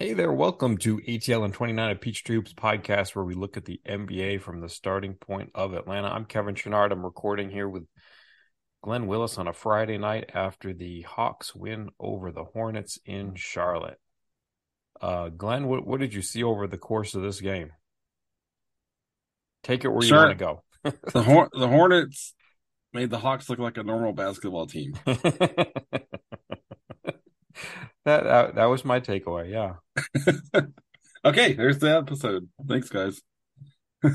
Hey there, welcome to ATL and 29 of Peachtree Hoops podcast, where we look at the NBA from the starting point of Atlanta. I'm Kevin Chouinard. I'm recording here with Glenn Willis on a Friday night after the Hawks win over the Hornets in Charlotte. Uh, Glenn, what, what did you see over the course of this game? Take it where sure. you want to go. the, Hor- the Hornets made the Hawks look like a normal basketball team. that, that was my takeaway. Yeah. okay, there's the episode. Thanks, guys. uh,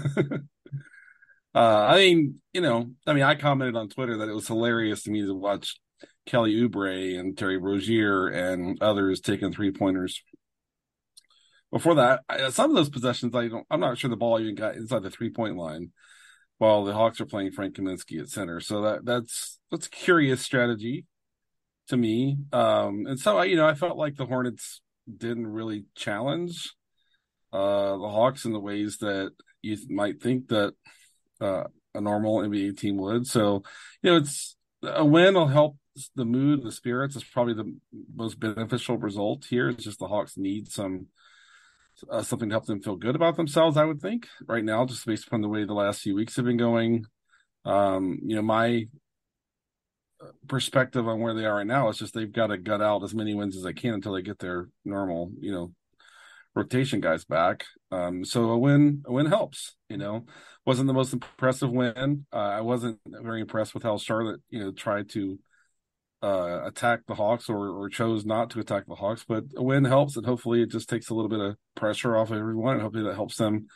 I mean, you know, I mean, I commented on Twitter that it was hilarious to me to watch Kelly Oubre and Terry Rozier and others taking three pointers. Before that, I, some of those possessions, I don't, I'm not sure the ball even got inside the three point line while the Hawks are playing Frank Kaminsky at center. So that that's that's a curious strategy to me. Um, and so I, you know, I felt like the Hornets didn't really challenge uh, the Hawks in the ways that you might think that uh, a normal NBA team would. So, you know, it's a win will help the mood, the spirits. It's probably the most beneficial result here. It's just the Hawks need some uh, something to help them feel good about themselves. I would think right now, just based upon the way the last few weeks have been going. Um, you know, my perspective on where they are right now. It's just they've got to gut out as many wins as they can until they get their normal, you know, rotation guys back. Um, so a win, a win helps. You know, wasn't the most impressive win. Uh, I wasn't very impressed with how Charlotte, you know, tried to uh, attack the Hawks or, or chose not to attack the Hawks. But a win helps, and hopefully it just takes a little bit of pressure off of everyone. And hopefully that helps them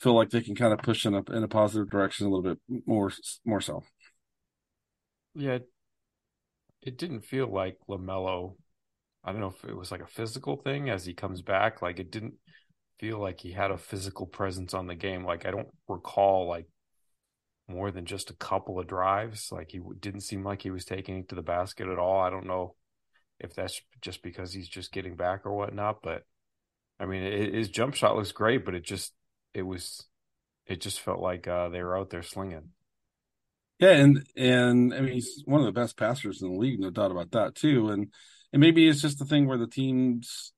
feel like they can kind of push in a in a positive direction a little bit more more so. Yeah, it didn't feel like LaMelo. I don't know if it was like a physical thing as he comes back. Like it didn't feel like he had a physical presence on the game. Like I don't recall like more than just a couple of drives. Like he didn't seem like he was taking it to the basket at all. I don't know if that's just because he's just getting back or whatnot. But I mean, it, his jump shot looks great, but it just it was it just felt like uh, they were out there slinging. Yeah, and and I mean he's one of the best passers in the league, no doubt about that too. And and maybe it's just the thing where the team's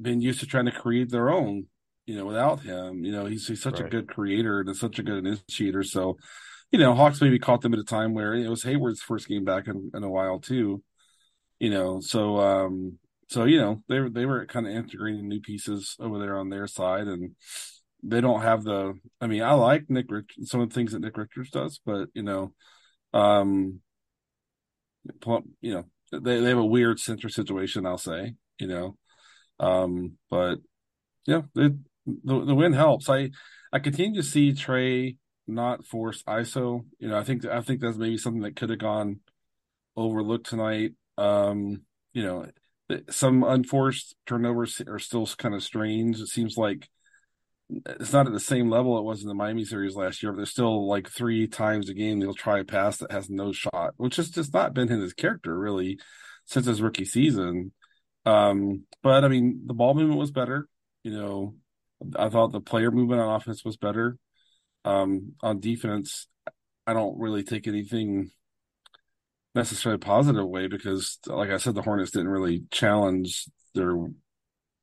been used to trying to create their own, you know, without him. You know, he's he's such right. a good creator and such a good initiator. So, you know, Hawks maybe caught them at a time where it was Hayward's first game back in, in a while too. You know, so um so you know they were they were kind of integrating new pieces over there on their side and they don't have the. I mean, I like Nick Rich, some of the things that Nick Richards does, but you know, um, you know, they they have a weird center situation. I'll say, you know, um, but yeah, it, the the win helps. I I continue to see Trae not force ISO. You know, I think I think that's maybe something that could have gone overlooked tonight. Um, you know, some unforced turnovers are still kind of strange. It seems like it's not at the same level it was in the Miami series last year, but there's still like three times a game they'll try a pass that has no shot, which has just not been in his character really since his rookie season. Um, but I mean, the ball movement was better. You know, I thought the player movement on offense was better. Um, on defense, I don't really take anything necessarily positive way because, like I said, the Hornets didn't really challenge their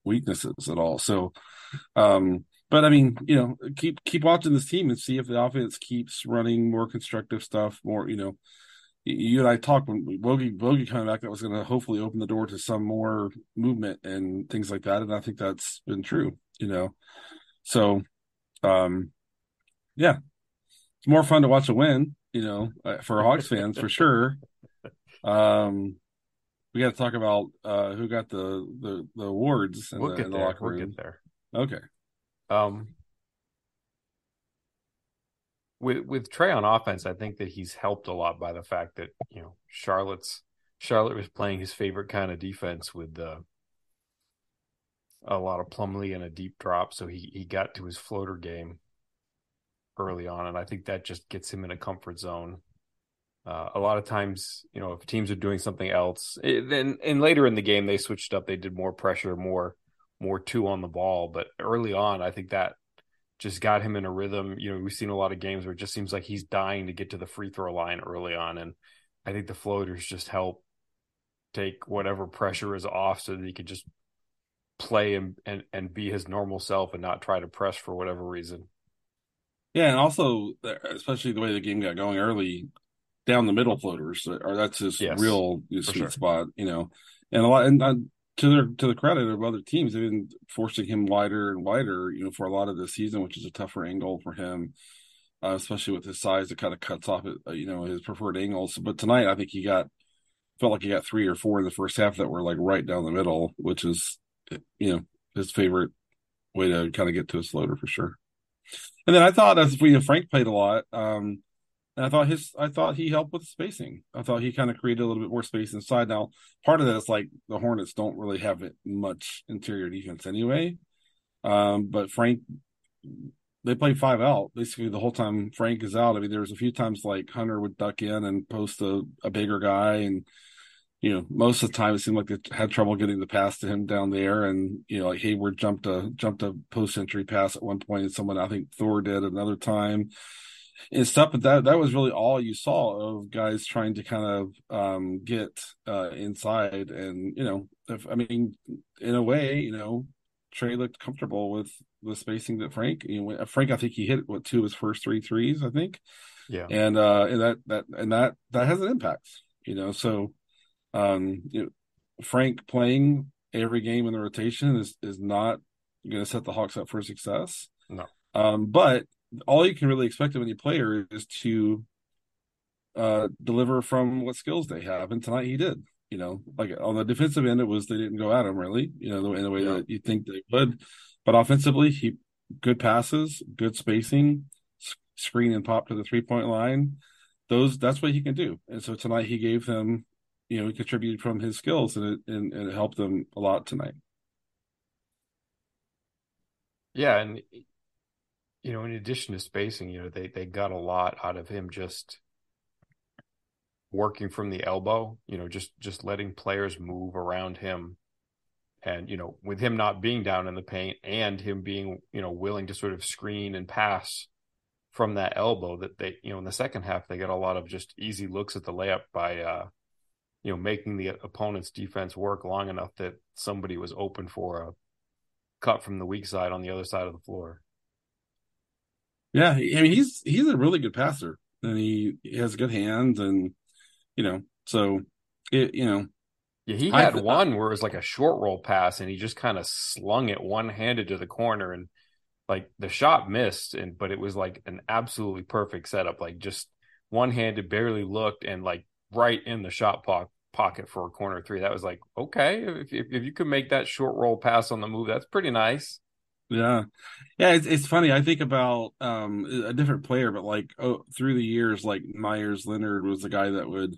weaknesses at all. So, um, but I mean, you know, keep keep watching this team and see if the offense keeps running more constructive stuff. More, you know, you and I talked when Bogey Bogey coming back that was going to hopefully open the door to some more movement and things like that, and I think that's been true. You know, so um, yeah, it's more fun to watch a win. You know, uh, for Hawks fans for sure. Um, we got to talk about uh, who got the the, the awards in, we'll the, in the locker room. We'll get there. Okay. Um, with with Trae on offense, I think that he's helped a lot by the fact that you know Charlotte's Charlotte was playing his favorite kind of defense with uh, a lot of Plumlee and a deep drop, so he he got to his floater game early on, and I think that just gets him in a comfort zone. Uh, a lot of times, you know, if teams are doing something else, it, then and later in the game they switched up, they did more pressure, more more two on the ball. But early on, I think that just got him in a rhythm. You know, we've seen a lot of games where it just seems like he's dying to get to the free throw line early on. And I think the floaters just help take whatever pressure is off so that he could just play and, and and be his normal self and not try to press for whatever reason. Yeah, and also especially the way the game got going early, down the middle floaters, or that's his yes, real sweet sure. spot, you know. And a lot, and uh, to their to the credit of other teams, they've been forcing him wider and wider, you know, for a lot of the season, which is a tougher angle for him, uh, especially with his size. It kind of cuts off, uh, you know, his preferred angles. But tonight, I think he got felt like he got three or four in the first half that were like right down the middle, which is, you know, his favorite way to kind of get to his floater for sure. And then I thought as we you know, Frank played a lot. Um, and I thought his, I thought he helped with spacing. I thought he kind of created a little bit more space inside. Now, part of that is like the Hornets don't really have it much interior defense anyway. Um, but Frank, they play five out basically the whole time Frank is out. I mean, there was a few times like Hunter would duck in and post a, a bigger guy, and you know, most of the time it seemed like they had trouble getting the pass to him down there. And you know, like Hayward jumped a jumped a post entry pass at one point, and someone I think Thor did another time and stuff. But that that was really all you saw of guys trying to kind of um, get uh, inside. And you know, if, I mean, in a way, you know, Trae looked comfortable with the spacing that Frank. You know, Frank, I think he hit what two of his first three threes. I think. Yeah. And uh, and that that and that that has an impact. You know, so um, you know, Frank playing every game in the rotation is is not going to set the Hawks up for success. No. Um, but all you can really expect of any player is to uh, deliver from what skills they have, and tonight he did. You know, like on the defensive end, it was they didn't go at him really. You know, in the way yeah. that you think they would, but offensively, he good passes, good spacing, screen and pop to the three point line. Those that's what he can do. And so tonight he gave them, you know, he contributed from his skills, and it and, and it helped them a lot tonight. Yeah, and you know, in addition to spacing, you know, they they got a lot out of him just working from the elbow, you know, just just letting players move around him and you know, with him not being down in the paint and him being, you know, willing to sort of screen and pass from that elbow that they, you know, in the second half they got a lot of just easy looks at the layup by uh you know, making the opponent's defense work long enough that somebody was open for a cut from the weak side on the other side of the floor. Yeah, I mean he's he's a really good passer, and he, he has good hands, and you know, so it you know. Yeah, he had I, one where it was like a short roll pass, and he just kind of slung it one handed to the corner, and like the shot missed, and but it was like an absolutely perfect setup, like just one handed, barely looked, and like right in the shot po- pocket for a corner three. That was like okay, if, if if you could make that short roll pass on the move, that's pretty nice. Yeah, yeah. It's it's funny. I think about um a different player, but like oh, through the years, like Meyers Leonard was the guy that would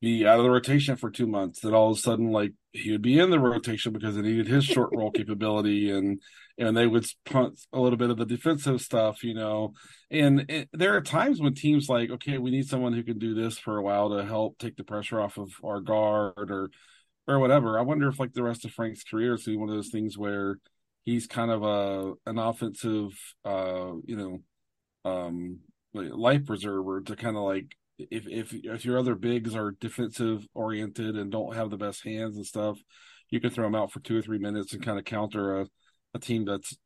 be out of the rotation for two months. That all of a sudden, like he would be in the rotation because it needed his short roll capability, and and they would punt a little bit of the defensive stuff, you know. And it, there are times when teams like, okay, we need someone who can do this for a while to help take the pressure off of our guard or or whatever. I wonder if like the rest of Frank's career is be one of those things where he's kind of a an offensive uh you know um life preserver to kind of like if if if your other bigs are defensive oriented and don't have the best hands and stuff you can throw them out for two or three minutes and kind of counter a, a team that's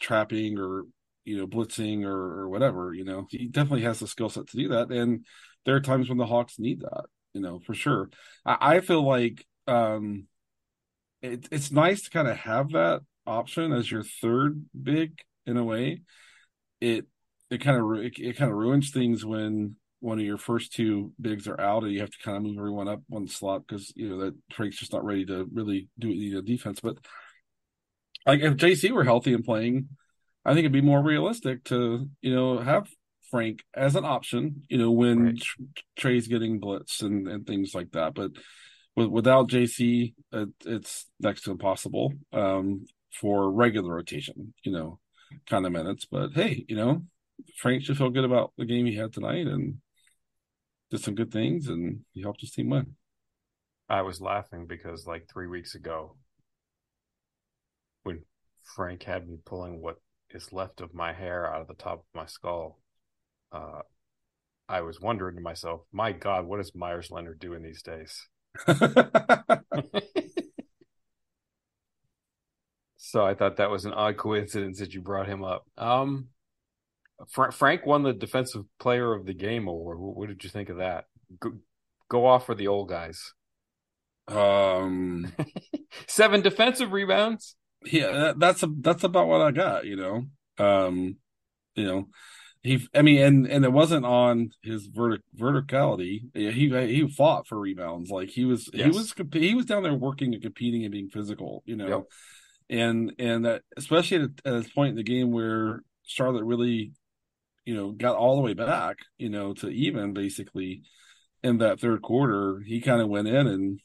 trapping or you know blitzing or, or whatever you know? He definitely has the skill set to do that and there are times when the hawks need that you know for sure. I, I feel like um it, it's nice to kind of have that option as your third big in a way, it it kind of it, it kind of ruins things when one of your first two bigs are out and you have to kind of move everyone up one slot because you know that Frank's just not ready to really do the defense. But like if JC were healthy and playing, I think it'd be more realistic to you know have Frank as an option. You know when right. Trae's getting blitz and and things like that, but. With, without JC, it, it's next to impossible. Um, for regular rotation, you know, kind of minutes. But hey, you know, Frank should feel good about the game he had tonight and did some good things and he helped his team win. I was laughing because like three weeks ago, when Frank had me pulling what is left of my hair out of the top of my skull, uh, I was wondering to myself, my God, what is Meyers Leonard doing these days? So I thought that was an odd coincidence that you brought him up. Um, Fra- Frank won the Defensive Player of the Game award. What, did you think of that? Go, go off for the old guys. Um, seven defensive rebounds. Yeah, that, that's a, that's about what I got. You know, um, you know, he. I mean, and and it wasn't on his vertic, verticality. He he fought for rebounds. Like he was yes. he was he was down there working and competing and being physical. You know, yep. And and that especially at, at this point in the game where Charlotte really, you know, got all the way back. You know, to even basically in that third quarter, he kind of went in and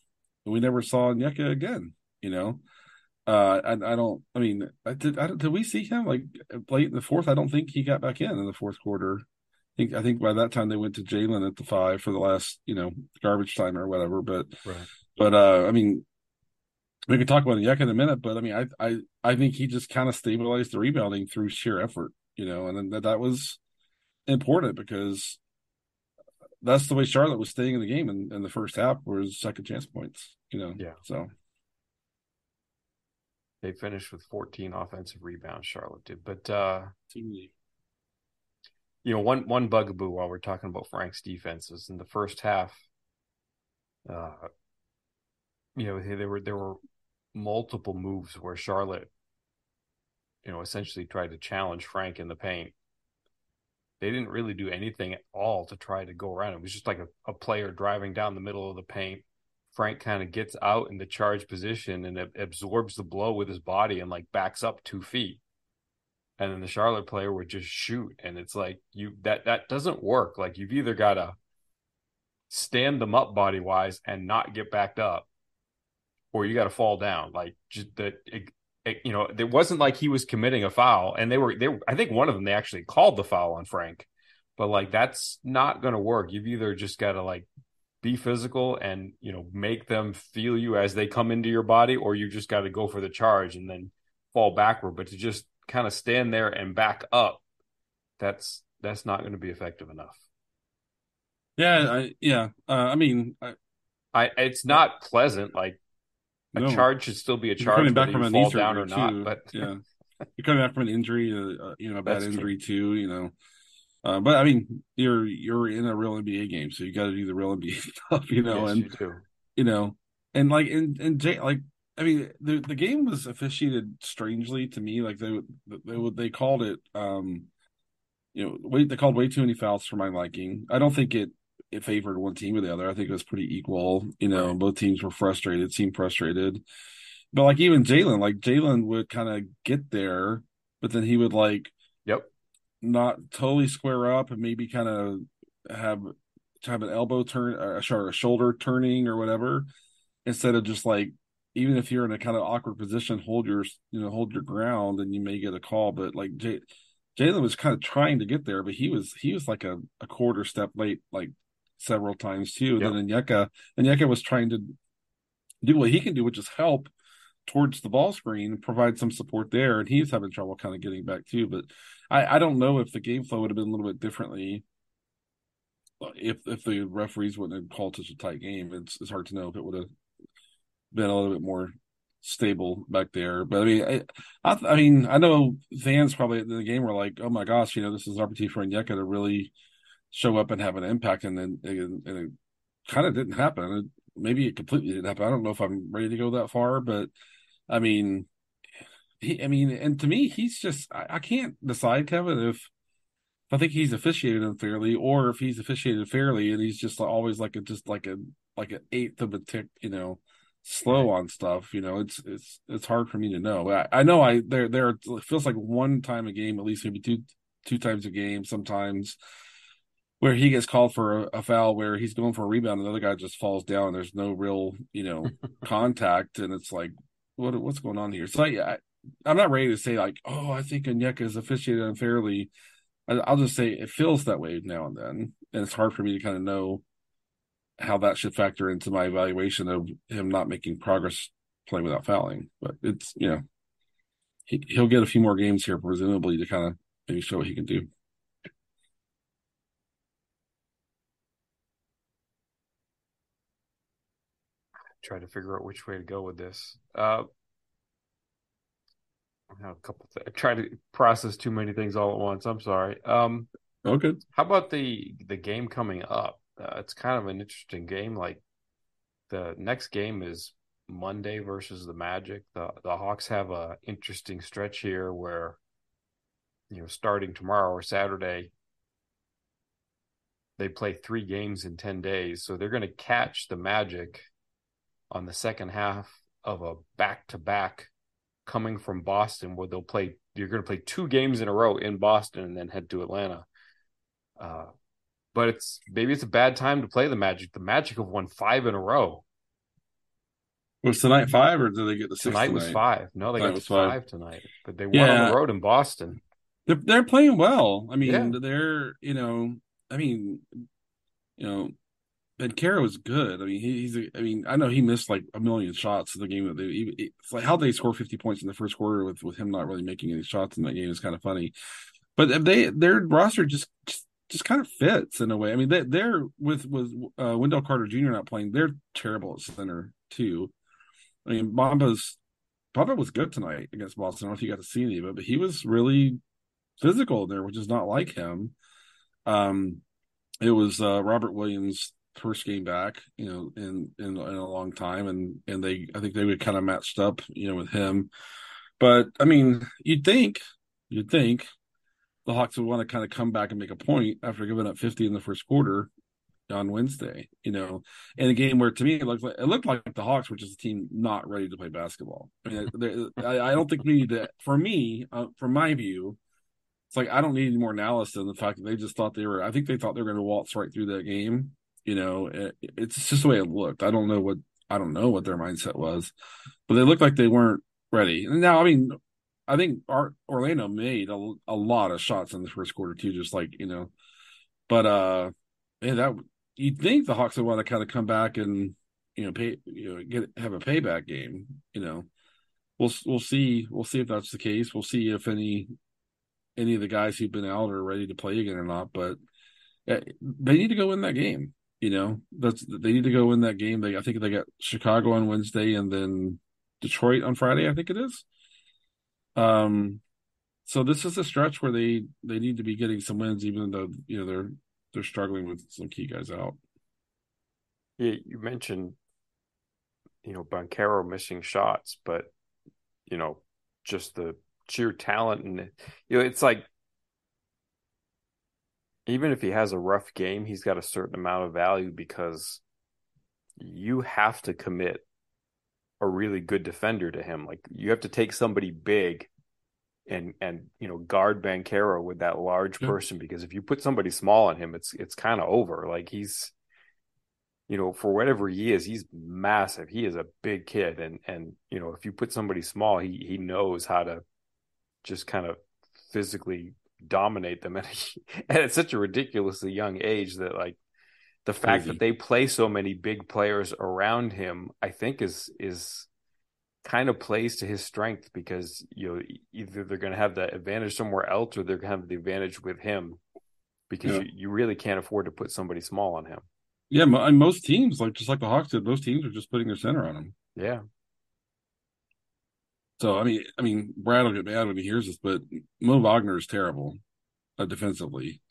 we never saw Onyeka again. You know, uh, I, I don't. I mean, I did. I, did we see him like late in the fourth? I don't think he got back in in the fourth quarter. I think. I think by that time they went to Jalen at the five for the last, you know, garbage time or whatever. But, right. but uh, I mean, we can talk about Onyeka in a minute. But I mean, I, I, I think he just kind of stabilized the rebounding through sheer effort. You know, and that, that was important because that's the way Charlotte was staying in the game in, in the first half was second chance points, you know. Yeah. So they finished with 14 offensive rebounds, Charlotte did. But uh you know, one one bugaboo while we're talking about Frank's defenses in the first half, uh you know, there were there were multiple moves where Charlotte, you know, essentially tried to challenge Frank in the paint they didn't really do anything at all to try to go around. It was just like a, a player driving down the middle of the paint. Frank kind of gets out in the charge position and absorbs the blow with his body and like backs up two feet. And then the Charlotte player would just shoot. And it's like you that that doesn't work. Like you've either gotta stand them up body wise and not get backed up, or you gotta fall down. Like just that you know, it wasn't like he was committing a foul, and they were they. Were, I think one of them they actually called the foul on Frank, but like that's not going to work. You've either just got to like be physical and you know make them feel you as they come into your body, or you just got to go for the charge and then fall backward. But to just kind of stand there and back up, that's that's not going to be effective enough. Yeah, I, yeah. Uh, I mean, I, I it's not pleasant. Like a no. charge should still be a charge. You're coming back from an down or too. not, but yeah, you're coming back from an injury, uh, uh you know, a bad That's injury true. too. You know, uh, but I mean, you're you're in a real NBA game, so you got to do the real NBA stuff, you know, yes, and you, you, know, and like and and Jay, like I mean, the the game was officiated strangely to me. Like they they they called it, um, you know, wait, they called way too many fouls for my liking. I don't think it it favored one team or the other. I think it was pretty equal. You know, right. both teams were frustrated, seemed frustrated. But like even Jalen, like Jalen would kind of get there, but then he would like, yep, not totally square up and maybe kind of have have an elbow turn, uh, or a shoulder turning or whatever, instead of just like even if you're in a kind of awkward position, hold your you know hold your ground and you may get a call. But like J- Jalen was kind of trying to get there, but he was he was like a, a quarter step late, like several times too. Yep. Then Onyeka, Onyeka was trying to do what he can do, which is help towards the ball screen, provide some support there, and he's having trouble kind of getting back too. But I, I don't know if the game flow would have been a little bit differently if if the referees wouldn't have called such a tight game. It's it's hard to know if it would have been a little bit more stable back there. But I mean, I, I, I mean, I know fans probably in the game were like, "Oh my gosh, you know, this is an opportunity for Onyeka to really." Show up and have an impact, and then and, and it kind of didn't happen. It, maybe it completely didn't happen. I don't know if I'm ready to go that far, but I mean, he, I mean, and to me, he's just I, I can't decide, Kevin, if I think he's officiated unfairly, or if he's officiated fairly, and he's just always like a just like a like an eighth of a tick, you know, slow on stuff. You know, it's it's it's hard for me to know. I, I know I there there it feels like one time a game, at least maybe two two times a game, sometimes where he gets called for a, a, foul where he's going for a rebound and the other guy just falls down. There's no real, you know, contact, and it's like, what what's going on here? So I, I'm not ready to say like, oh, I think Onyeka is officiated unfairly. I, I'll just say it feels that way now and then, and it's hard for me to kind of know how that should factor into my evaluation of him not making progress playing without fouling. But it's you know, he, he'll get a few more games here presumably to kind of maybe show what he can do. Try to figure out which way to go with this. Uh, I have a couple. Th- I try to process too many things all at once. I'm sorry. Um, okay. How about the the game coming up? Uh, it's kind of an interesting game. Like the next game is Monday versus the Magic. The the Hawks have a interesting stretch here where you know starting tomorrow or Saturday they play 3 games in 10 days. So they're going to catch the Magic on the second half of a back-to-back coming from Boston where they'll play you're going to play two games in a row in Boston and then head to Atlanta. Uh, but it's maybe it's a bad time to play the Magic. The Magic have won five in a row. Was tonight five, or did they get the six? Tonight, tonight? was five. No, they Tonight got five. five. tonight, but they won Yeah. on the road in Boston. They're they're playing well. I mean, Yeah. they're you know, I mean, you know, Banchero was good. I mean, he, he's. A, I mean, I know he missed like a million shots in the game that they. he- It's like how they score fifty points in the first quarter with with him not really making any shots in that game is kind of funny. But they their roster just just, just kind of fits in a way. I mean, they they're with with uh, Wendell Carter Jr. not playing. They're terrible at center too. I mean, Bamba's Bamba was good tonight against Boston. I don't know if you got to see any of it, but he was really physical there, which is not like him. Um, it was uh, Robert Williams' first game back, you know, in, in in a long time, and and they I think they would kind of matched up, you know, with him. But I mean, you'd think, you'd think, the Hawks would want to kind of come back and make a point after giving up fifty in the first quarter on Wednesday, you know, in a game where to me it looked like it looked like the Hawks were just a team not ready to play basketball. I mean, I, I don't think we need to. For me, uh, from my view, it's like I don't need any more analysis than the fact that they just thought they were. I think they thought they were going to waltz right through that game. You know, it, it's just the way it looked. I don't know what I don't know what their mindset was, but they looked like they weren't ready. Now, I mean, I think our, Orlando made a, a lot of shots in the first quarter too, just like you know. But uh, man, that you'd think the Hawks would want to kind of come back and you know pay you know get have a payback game. You know, we'll we'll see we'll see if that's the case. We'll see if any any of the guys who've been out are ready to play again or not. But uh, they need to go win that game. You know, that's they need to go win that game. They I think they got Chicago on Wednesday and then Detroit on Friday. I think it is. Um, so this is a stretch where they they need to be getting some wins, even though you know they're they're struggling with some key guys out. Yeah, you mentioned, you know, Banchero missing shots, but you know, just the sheer talent and you know, it's like even if he has a rough game, he's got a certain amount of value because you have to commit a really good defender to him. Like you have to take somebody big and and you know guard Banchero with that large Yeah. person because if you put somebody small on him, it's it's kind of over. Like he's you know for whatever he is, he's massive. He is a big kid, and and you know if you put somebody small, he he knows how to just kind of physically dominate them, and, he, and at such a ridiculously young age that like the fact Crazy. that they play so many big players around him, I think is is kind of plays to his strength because you know either they're going to have the advantage somewhere else or they're going to have the advantage with him because Yeah. you, you really can't afford to put somebody small on him. Yeah, and most teams, like just like the Hawks did, most teams are just putting their center on him. Yeah, So I mean, I mean, Brad will get mad when he hears this, but Mo Wagner is terrible uh, defensively,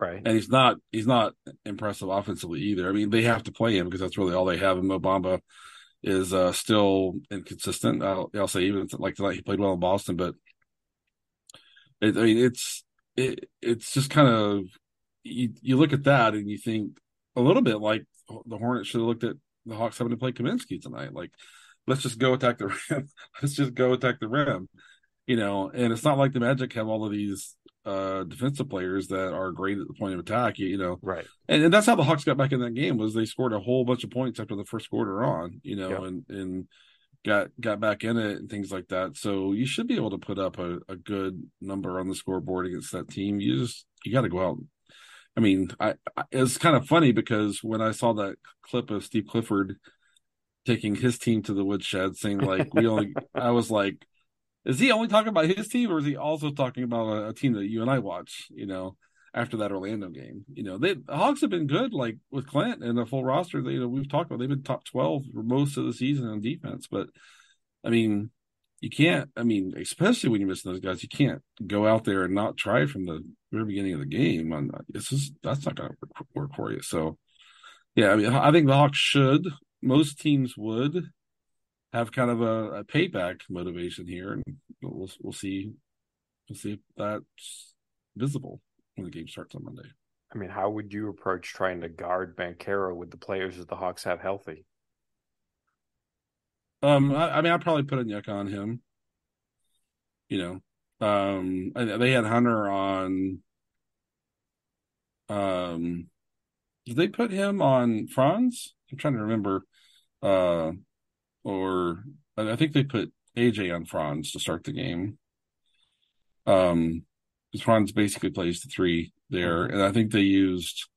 right. and he's not he's not impressive offensively either. I mean, they have to play him because that's really all they have. And Mo Bamba is uh, still inconsistent. I'll, I'll say even like tonight he played well in Boston, but it, I mean, it's it, it's just kind of you you look at that and you think a little bit like the Hornets should have looked at the Hawks having to play Kaminsky tonight. Like, let's just go attack the rim. let's just go attack the rim. You know, and it's not like the Magic have all of these uh defensive players that are great at the point of attack. You, you know, Right. and, and that's how the Hawks got back in that game was they scored a whole bunch of points after the first quarter on. You know, Yeah. and and got got back in it and things like that. So you should be able to put up a, a good number on the scoreboard against that team. You just you got to go out. I mean, I, I it's kind of funny because when I saw that clip of Steve Clifford taking his team to the woodshed, saying like we only, I was like, is he only talking about his team or is he also talking about a, a team that you and I watch? You know, after that Orlando game, you know, they the Hawks have been good, like with Clint and the full roster. They, you know, we've talked about they've been top twelve for most of the season on defense, but I mean, you can't. I mean, especially when you're missing those guys, you can't go out there and not try from the very beginning of the game. On this is that's not going to work for you. So, yeah, I mean, I think the Hawks should. Most teams would have kind of a, a payback motivation here, and we'll we'll see we'll see if that's visible when the game starts on Monday. I mean, how would you approach trying to guard Banchero with the players that the Hawks have healthy? Um, I, I mean, I'd probably put Onyeka on him. You know, um, they had Hunter on. Um, did they put him on Franz? I'm trying to remember. Uh, or I think they put AJ on Franz to start the game. Um, because Franz basically plays the three there, and I think they used.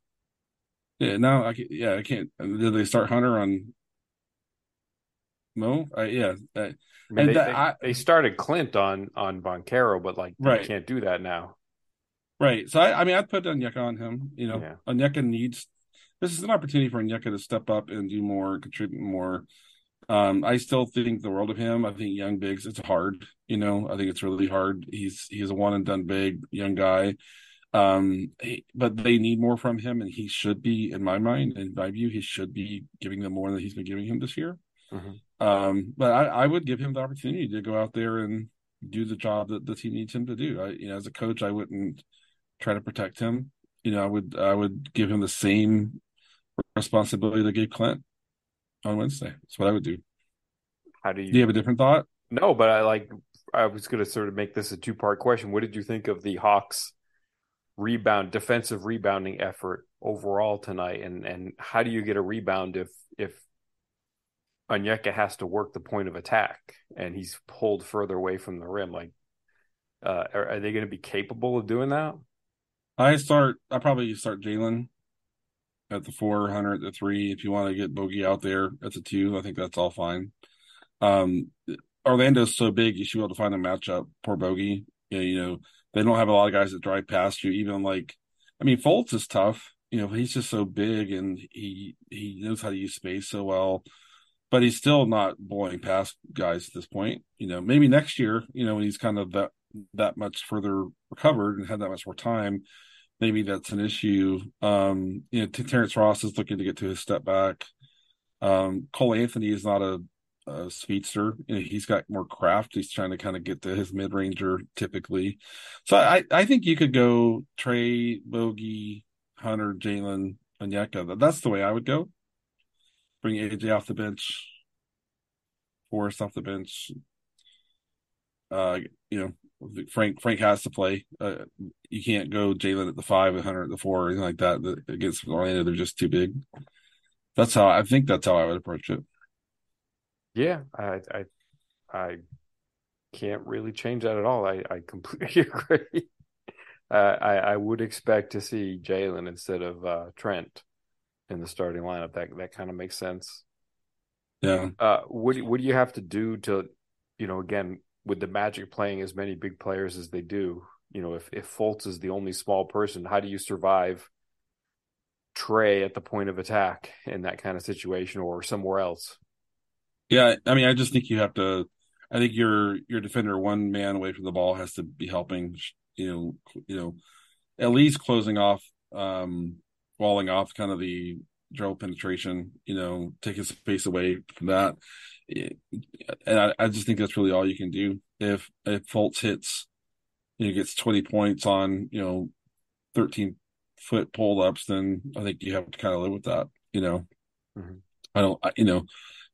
Yeah, now I can, yeah I can't. Did they start Hunter on? No, I, yeah, I, I mean, and they, that, they, I, they, started Clint on on Banchero, but like right. can't do that now. Right. So I, I mean, I'd put Onyeka on him. You know, yeah. Onyeka needs. This is an opportunity for Onyeka to step up and do more, contribute more. Um, I still think the world of him. I think young bigs, it's hard. You know, I think it's really hard. He's he's a one and done big young guy. Um, he, but they need more from him, and he should be, in my mind, in my view, he should be giving them more than he's been giving him this year. Mm-hmm. Um, but I, I would give him the opportunity to go out there and do the job that the team needs him to do. I, you know, as a coach, I wouldn't try to protect him. You know, I would I would give him the same responsibility that gave Clint on Wednesday. That's what I would do. How do you? Do you have a different thought? No, but I like. I was going to sort of make this a two part question. What did you think of the Hawks' rebound, defensive rebounding effort overall tonight, and and how do you get a rebound if if Onyeka has to work the point of attack and he's pulled further away from the rim? Like, uh, are, are they going to be capable of doing that? I start. I probably start Jalen at the four hundred at the three. If you want to get Bogey out there at the two, I think that's all fine. Um, Orlando's so big, you should be able to find a matchup. Poor Bogey. Yeah, you know, they don't have a lot of guys that drive past you. Even like, I mean, Fultz is tough. You know, he's just so big and he he knows how to use space so well. But he's still not blowing past guys at this point. You know, maybe next year, you know, when he's kind of that that much further recovered and had that much more time, maybe that's an issue. Um, you know, Terrence Ross is looking to get to his step back. Um, Cole Anthony is not a, a speedster. You know, he's got more craft. He's trying to kind of get to his mid ranger typically. So I, I think you could go Trae, Bogey, Hunter, Jalen, Onyeka. That's the way I would go. Bring AJ off the bench, Forrest off the bench. Uh, you know, Frank Frank has to play. Uh, you can't go Jalen at the five Hunter at the four or anything like that. Against Orlando, they're just too big. That's how I think. That's how I would approach it. Yeah, I I, I can't really change that at all. I I completely agree. Uh, I I would expect to see Jalen instead of uh, Trent in the starting lineup. That that kind of makes sense. Yeah. Uh, what what do you have to do to, you know, again with the Magic playing as many big players as they do, you know, if if Fultz is the only small person, how do you survive Trae at the point of attack in that kind of situation or somewhere else? Yeah, I mean, I just think you have to. I think your your defender one man away from the ball has to be helping. You know, you know, at least closing off, um, walling off kind of the drill penetration. You know, taking space away from that and I, I, just think that's really all you can do. If if Fultz hits, you know, gets twenty points on you know thirteen foot pull ups, then I think you have to kind of live with that. You know, mm-hmm. I don't, I, you know,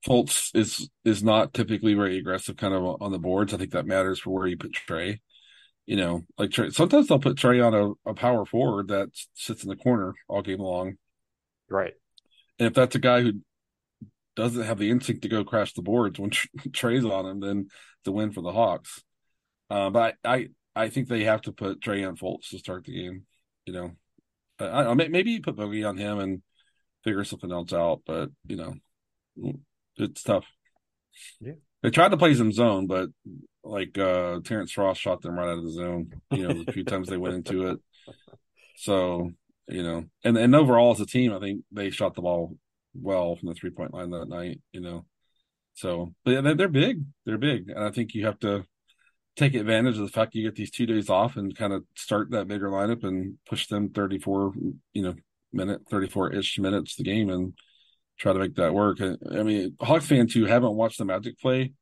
Fultz is is not typically very aggressive, kind of on the boards. I think that matters for where you put Trae. You know, like Trae, sometimes they'll put Trae on a, a power forward that sits in the corner all game long. Right. And if that's a guy who doesn't have the instinct to go crash the boards when Trae's on him, then the win for the Hawks. Uh, but I, I, I think they have to put Trae on Fultz to start the game. You know, I, I don't know, maybe you put Bogey on him and figure something else out. But you know, it's tough. Yeah, they tried to play some zone, but like uh Terrence Ross shot them right out of the zone. You know, a few times they went into it. So you know, and and overall as a team, I think they shot the ball well from the three point line that night. You know, So, but yeah, they're big. They're big, and I think you have to take advantage of the fact you get these two days off and kind of start that bigger lineup and push them 34, you know, minute, 34 ish minutes the game and try to make that work. I mean, Hawks fans who haven't watched the Magic play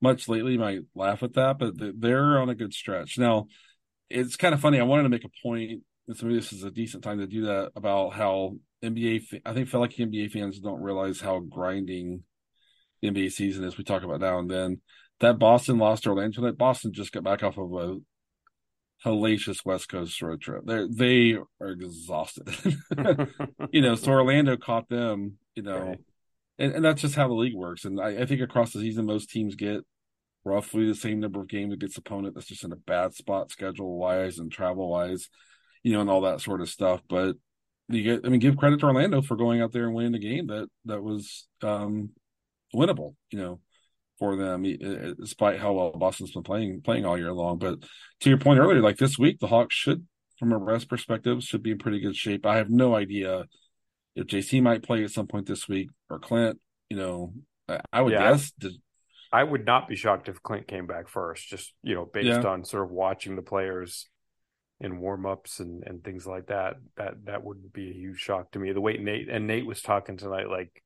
much lately might laugh at that, but they're on a good stretch. Now, it's kind of funny. I wanted to make a point, and maybe this is a decent time to do that about how NBA. I think feel like NBA fans don't realize how grinding the NBA season is. We talk about now and then. That Boston lost to Orlando. That Boston just got back off of a hellacious West Coast road trip. They they are exhausted. you know, so Orlando caught them. You know, right. and, and that's just how the league works. And I, I think across the season, most teams get roughly the same number of games against opponent that's just in a bad spot schedule wise and travel wise, you know, and all that sort of stuff. But you get, I mean, give credit to Orlando for going out there and winning a game that that was um, winnable, you know, for them, despite how well Boston's been playing playing all year long. But to your point earlier, like this week, the Hawks should, from a rest perspective, should be in pretty good shape. I have no idea if JC might play at some point this week or Clint. You know, I would yeah. guess I would not be shocked if Clint came back first, just you know, based yeah. on sort of watching the players in warm ups and, and things like that. That that would be a huge shock to me. The way Nate and Nate was talking tonight, like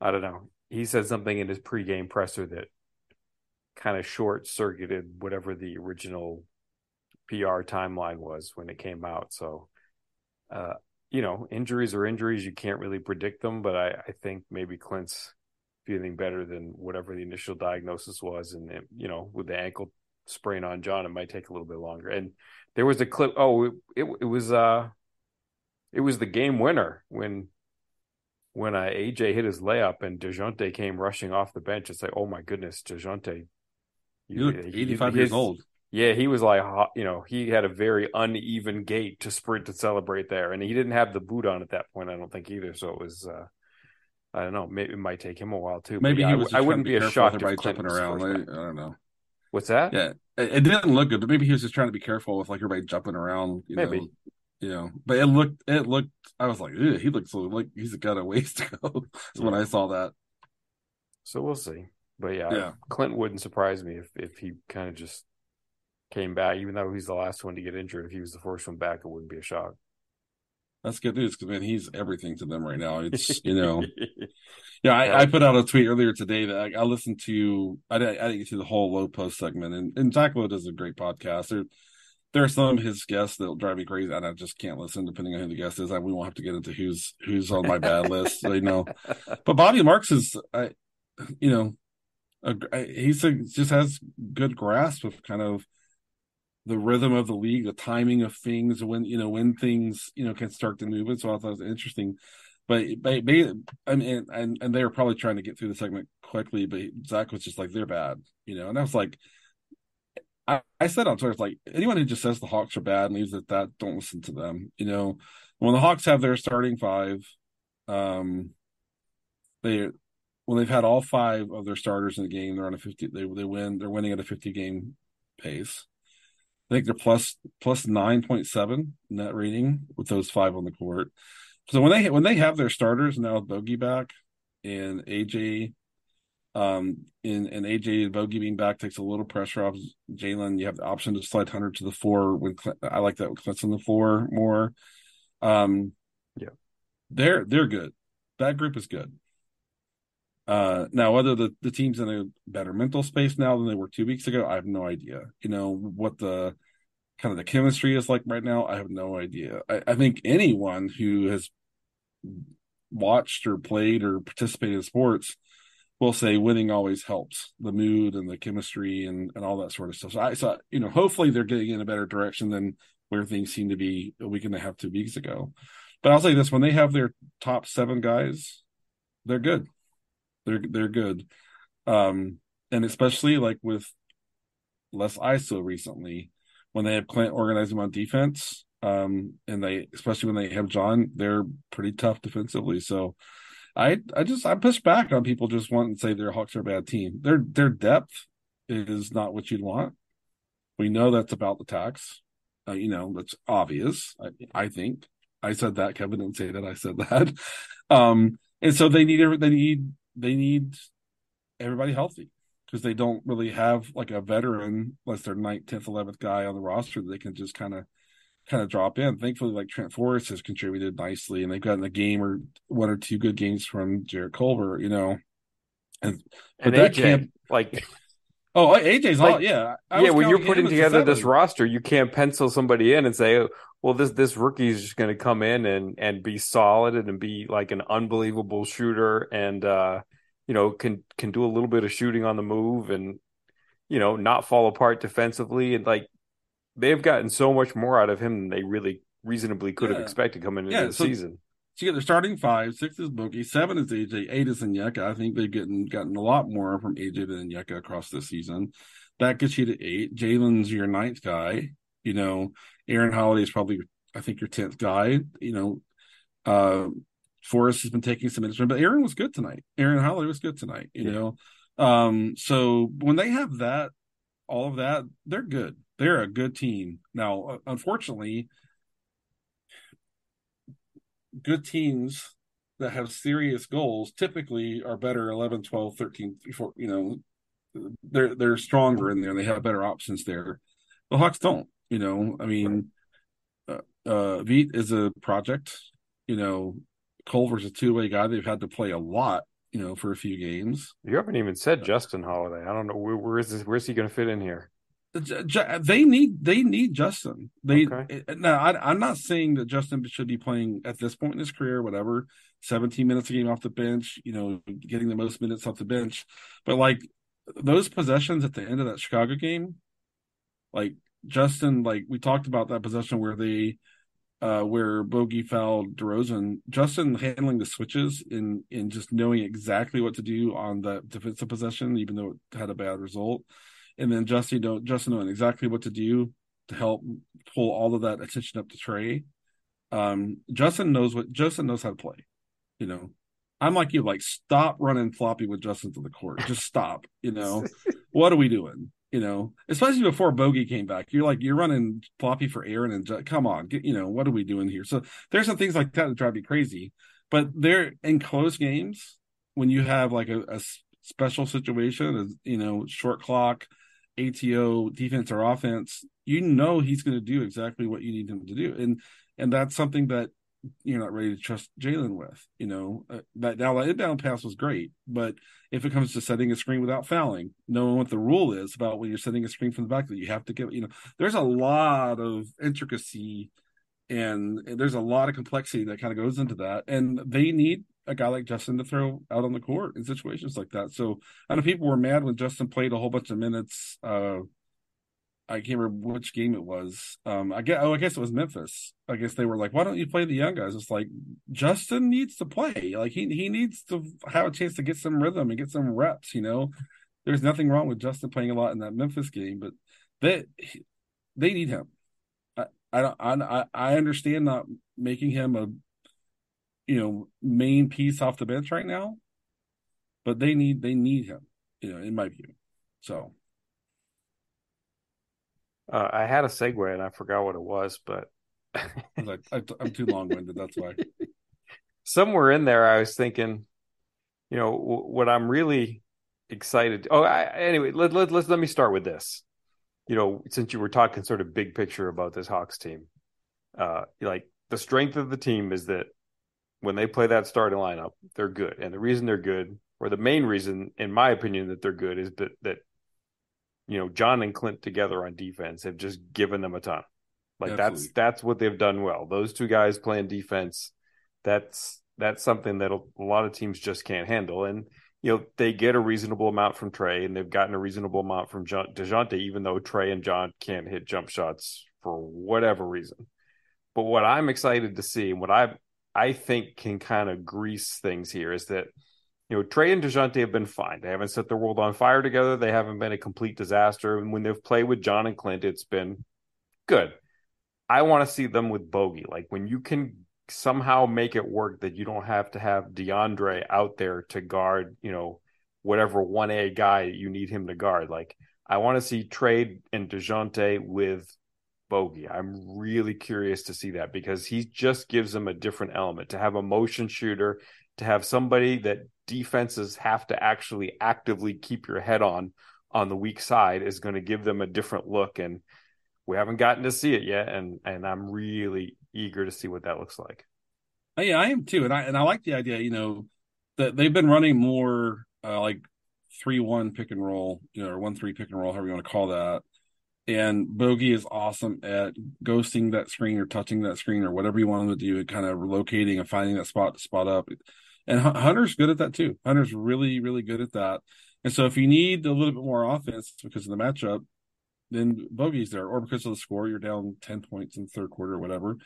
I don't know, he said something in his pregame presser that kind of short circuited whatever the original PR timeline was when it came out. So, uh, you know, injuries are injuries. You can't really predict them, but I, I think maybe Clint's feeling better than whatever the initial diagnosis was. And, you know, with the ankle sprain on John, it might take a little bit longer. And there was a clip. Oh, it, it, it was, uh, it was the game winner when, when uh, AJ hit his layup and Dejounte came rushing off the bench. It's like, oh my goodness, Dejounte. You 85 years old. Yeah, he was like, you know, he had a very uneven gait to sprint to celebrate there, and he didn't have the boot on at that point. I don't think either. So it was, uh, I don't know. Maybe it might take him a while too. Maybe yeah, he was. I, I wouldn't be, be shocked if jumping around. I, don't know. What's that? Yeah, it, didn't look good, but maybe he was just trying to be careful with like everybody jumping around. You maybe. Know, you know, but it looked. It looked. I was like, he looks like he's got a ways to go. when I saw that. So we'll see. But yeah, yeah. Clint wouldn't surprise me if if he kind of just came back, even though he's the last one to get injured. If he was the first one back, it wouldn't be a shock that's good news because man, he's everything to them right now. It's you know, yeah. I, I, put out a tweet earlier today that I, I listened to. I, I didn't get to the whole Lowe Post segment, and and Zach Lowe does a great podcast. There, there are some of his guests that'll drive me crazy, and I just can't listen depending on who the guest is. I, we won't have to get into who's who's on my bad list, so, you know. But Bobby Marks is, I, you know, a, he's a, just has good grasp of kind of the rhythm of the league, the timing of things, when you know when things you know can start to move. It. So I thought it was interesting. But, but, I mean, and and they were probably trying to get through the segment quickly, but Zach was just like they're bad, you know. And I was like, I, I said on Twitter, like anyone who just says the Hawks are bad and leaves it at that, don't listen to them. You know, when the Hawks have their starting five, um, they when they've had all five of their starters in the game, they're on a fifty. They they win. They're winning at a fifty game pace. I think they're plus plus nine point seven net rating with those five on the court. So when they when they have their starters now with Bogey back and AJ, um, and and AJ and Bogey being back takes a little pressure off Jalen. You have the option to slide Hunter to the four. When I like that with Clint's on the floor more. Um, yeah, they're they're good. That group is good. Uh, now, whether the, the team's in a better mental space now than they were two weeks ago, I have no idea. You know, what the kind of the chemistry is like right now, I have no idea. I, I think anyone who has watched or played or participated in sports will say winning always helps the mood and the chemistry and, and all that sort of stuff. So I saw, you know, hopefully they're getting in a better direction than where things seem to be a week and a half, two weeks ago. But I'll say this when they have their top seven guys, they're good. They're they're good, um, and especially like with less ISO recently, when they have Clint organizing on defense, um, and they especially when they have John, they're pretty tough defensively. So, I I just I push back on people just wanting to say their Hawks are a bad team. Their their depth is not what you'd want. We know that's about the tax. Uh, you know that's obvious. I, I think I said that. Kevin didn't say that. I said that. Um, and so they need they need they need everybody healthy because they don't really have like a veteran, unless they're ninth, tenth, eleventh guy on the roster that they can just kind of kind of drop in. Thankfully, like Trent Forrest has contributed nicely, and they've gotten a game or one or two good games from Jarrett Culver, you know. And, and AJ, camp, like Oh, AJ's like, all yeah. I yeah, when you're putting together this roster, you can't pencil somebody in and say, well, this this rookie is just going to come in and and be solid and be like an unbelievable shooter and uh, you know can can do a little bit of shooting on the move and you know not fall apart defensively and like they've gotten so much more out of him than they really reasonably could yeah. have expected coming into yeah, the so, season. So you get the starting five, six is Bogey, seven is AJ, eight is Onyeka. I think they've gotten gotten a lot more from AJ than Onyeka across this season. That gets you to eight. Jalen's your ninth guy. You know, Aaron Holiday is probably, I think, your tenth guy. You know, uh, Forrest has been taking some minutes, but Aaron was good tonight. Aaron Holiday was good tonight. You yeah. know, um, so when they have that, all of that, they're good. They're a good team. Now, unfortunately, good teams that have serious goals typically are better 11 12 13 14, you know they're they're stronger in there. They have better options there. The hawks don't you know? I mean uh, uh Vit is a project you know? Culver's a two-way guy they've had to play a lot you know for a few games. You haven't even said justin holiday i don't know where, where is this where's he going to fit in here they need they need Justin. They okay. Eh, now I, am not saying that Justin should be playing at this point in his career, whatever, 17 minutes a game off the bench, you know, getting the most minutes off the bench. But like those possessions at the end of that Chicago game, like Justin, like we talked about that possession where they uh where Bogey fouled DeRozan, Justin handling the switches and and just knowing exactly what to do on that defensive possession, even though it had a bad result and then Justin know Justin knowing exactly what to do to help pull all of that attention up to Trae. Um, Justin knows what Justin knows how to play. You know, I'm like you, like stop running floppy with Justin to the court. Just stop. You know, what are we doing? You know, especially before Bogey came back, you're like you're running floppy for Aaron and come on, get you know what are we doing here? So there's some things like that that drive me crazy. But they're in close games when you have like a, a special situation, you know, short clock, ATO defense or offense, you know he's going to do exactly what you need him to do, and and that's something that you're not ready to trust Jalen with. You know uh, that now that inbound pass was great, but if it comes to setting a screen without fouling, knowing what the rule is about when you're setting a screen from the back that you have to give, you know, there's a lot of intricacy and there's a lot of complexity that kind of goes into that, and they need a guy like Justin to throw out on the court in situations like that. So I know people were mad when Justin played a whole bunch of minutes. Uh, I can't remember which game it was. Um, I guess, oh, I guess it was Memphis. I guess they were like, "Why don't you play the young guys?" It's like Justin needs to play. Like he he needs to have a chance to get some rhythm and get some reps. You know, there's nothing wrong with Justin playing a lot in that Memphis game, but they they need him. I don't I I understand not making him a you know main piece off the bench right now, but they need they need him. You know, in my view. So. Uh, I had a segue and I forgot what it was, but like, I, am too long winded. That's why. Somewhere in there, I was thinking, you know, w- what I'm really excited. Oh, I, anyway, let, let, let, let me start with this. You know, since you were talking sort of big picture about this Hawks team, uh, like the strength of the team is that when they play that starting lineup, they're good. And the reason they're good, or the main reason, in my opinion, that they're good is that that you know John and Clint together on defense have just given them a ton. Like Absolutely. that's that's what they've done well. Those two guys playing defense, that's that's something that a lot of teams just can't handle. And you know they get a reasonable amount from Trae and they've gotten a reasonable amount from John, Dejounte, even though Trae and John can't hit jump shots for whatever reason. But what I'm excited to see, and what I I think can kind of grease things here is that you know Trae and Dejounte have been fine. They haven't set the world on fire together. They haven't been a complete disaster. And when they've played with John and Clint, it's been good. I want to see them with Bogey. Like when you can somehow make it work that you don't have to have DeAndre out there to guard, you know, whatever one A guy you need him to guard. Like I want to see Trae and Dejounte with Bogey. I'm really curious to see that because he just gives them a different element to have a motion shooter to have somebody that defenses have to actually actively keep your head on on the weak side is going to give them a different look and we haven't gotten to see it yet and and I'm really eager to see what that looks like. Oh, yeah, I am too and I and I like the idea, you know, that they've been running more uh, like 3-1 pick and roll, you know, or 1-3 pick and roll however you want to call that. And Bogey is awesome at ghosting that screen or touching that screen or whatever you want him to do, and kind of locating and finding that spot to spot up. And Hunter's good at that too. Hunter's really, really good at that. And so if you need a little bit more offense because of the matchup, then Bogey's there, or because of the score, you're down 10 points in the third quarter or whatever.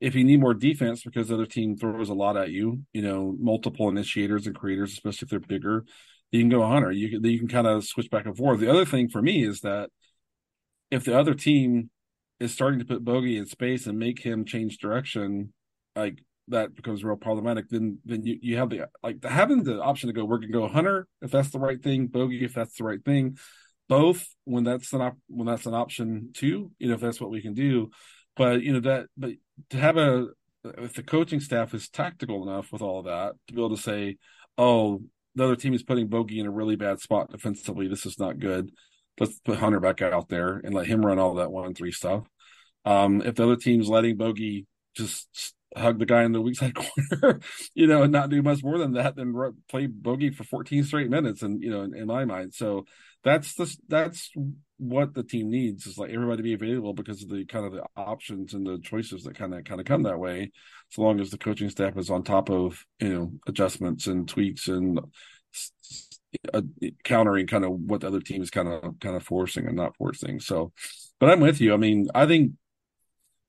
If you need more defense because the other team throws a lot at you, you know, multiple initiators and creators, especially if they're bigger, you can go Hunter. You can, you can kind of switch back and forth. The other thing for me is that if the other team is starting to put Bogey in space and make him change direction, like that becomes real problematic, then then you, you have the like having the option to go we're gonna go Hunter if that's the right thing, Bogey if that's the right thing, both when that's an op- when that's an option too, you know if that's what we can do, but you know that but to have a if the coaching staff is tactical enough with all of that to be able to say, oh the other team is putting Bogey in a really bad spot defensively, this is not good. Let's put Hunter back out there and let him run all that one three stuff. Um, if the other team's letting Bogey just hug the guy in the weak side corner, you know, and not do much more than that, then play bogey for 14 straight minutes. And you know, in, in, my mind, so that's the that's what the team needs is like everybody to be available because of the kind of the options and the choices that kind of kind of come that way. So long as the coaching staff is on top of you know adjustments and tweaks and uh, countering kind of what the other team is kind of kind of forcing and not forcing. So, but I'm with you. I mean, I think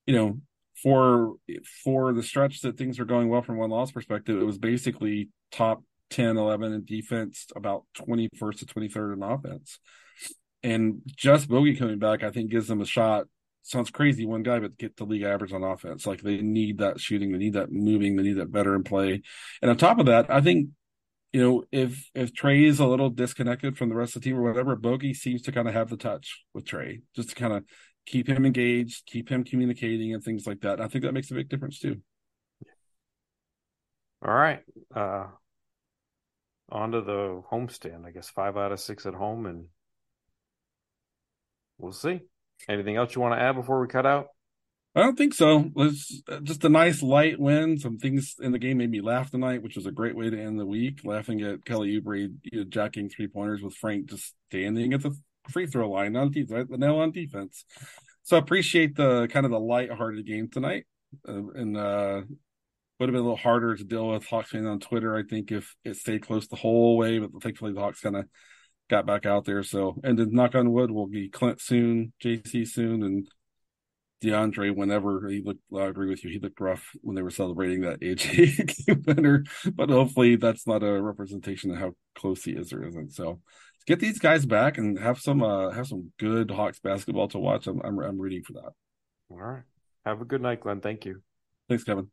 you know for for the stretch that things are going well from one loss perspective, it was basically top 10, 11 in defense, about 21st to 23rd in offense. And just Bogey coming back, I think gives them a shot. Sounds crazy, one guy, but get the league average on offense. Like they need that shooting, they need that moving, they need that veteran play. And on top of that, I think, you know, if if Trae is a little disconnected from the rest of the team or whatever, Bogey seems to kind of have the touch with Trae, just to kind of keep him engaged, keep him communicating, and things like that. I think that makes a big difference too. All right. Uh, on to the homestand. I guess five out of six at home, and we'll see. Anything else you want to add before we cut out? I don't think so. It's just a nice light win. Some things in the game made me laugh tonight, which was a great way to end the week. Laughing at Kelly Oubre you know, jacking three pointers with Frank just standing at the free throw line on defense, nail on defense. So appreciate the kind of the light-hearted game tonight, uh, and uh, would have been a little harder to deal with Hawks fans on Twitter. I think if it stayed close the whole way, but thankfully the Hawks kind of got back out there. So and then knock on wood, we'll be Clint soon, JC soon, and DeAndre whenever he looked. I agree with you. He looked rough when they were celebrating that AJ game winner, but hopefully that's not a representation of how close he is or isn't. So get these guys back and have some uh, have some good Hawks basketball to watch. I'm I'm, I'm rooting for that. All right. Have a good night, Glenn. Thank you. Thanks, Kevin.